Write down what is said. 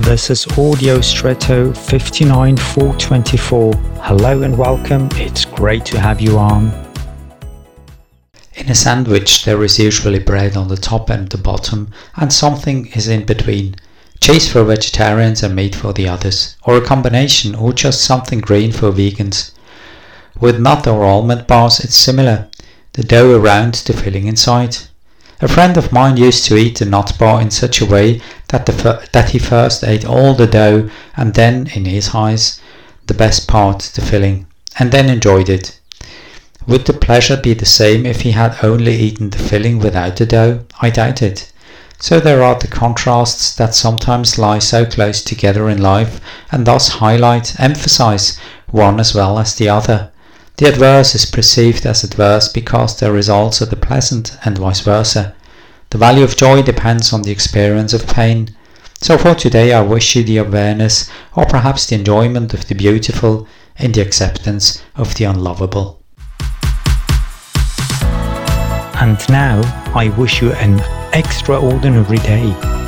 This is Audio Stretto 59424. Hello and welcome. It's great to have you on. In a sandwich, there is usually bread on the top and the bottom, and something is in between. Cheese for vegetarians and meat for the others, or a combination, or just something green for vegans. With nut or almond bars, it's similar. The dough around, the filling inside. A friend of mine used to eat the nut bar in such a way that, the, that he first ate all the dough and then, in his eyes, the best part, the filling, and then enjoyed it. Would the pleasure be the same if he had only eaten the filling without the dough? I doubt it. So there are the contrasts that sometimes lie so close together in life and thus highlight, emphasize one as well as the other. The adverse is perceived as adverse because there is also the pleasant and vice versa. The value of joy depends on the experience of pain. So for today I wish you the awareness or perhaps the enjoyment of the beautiful in the acceptance of the unlovable. And now I wish you an extraordinary day.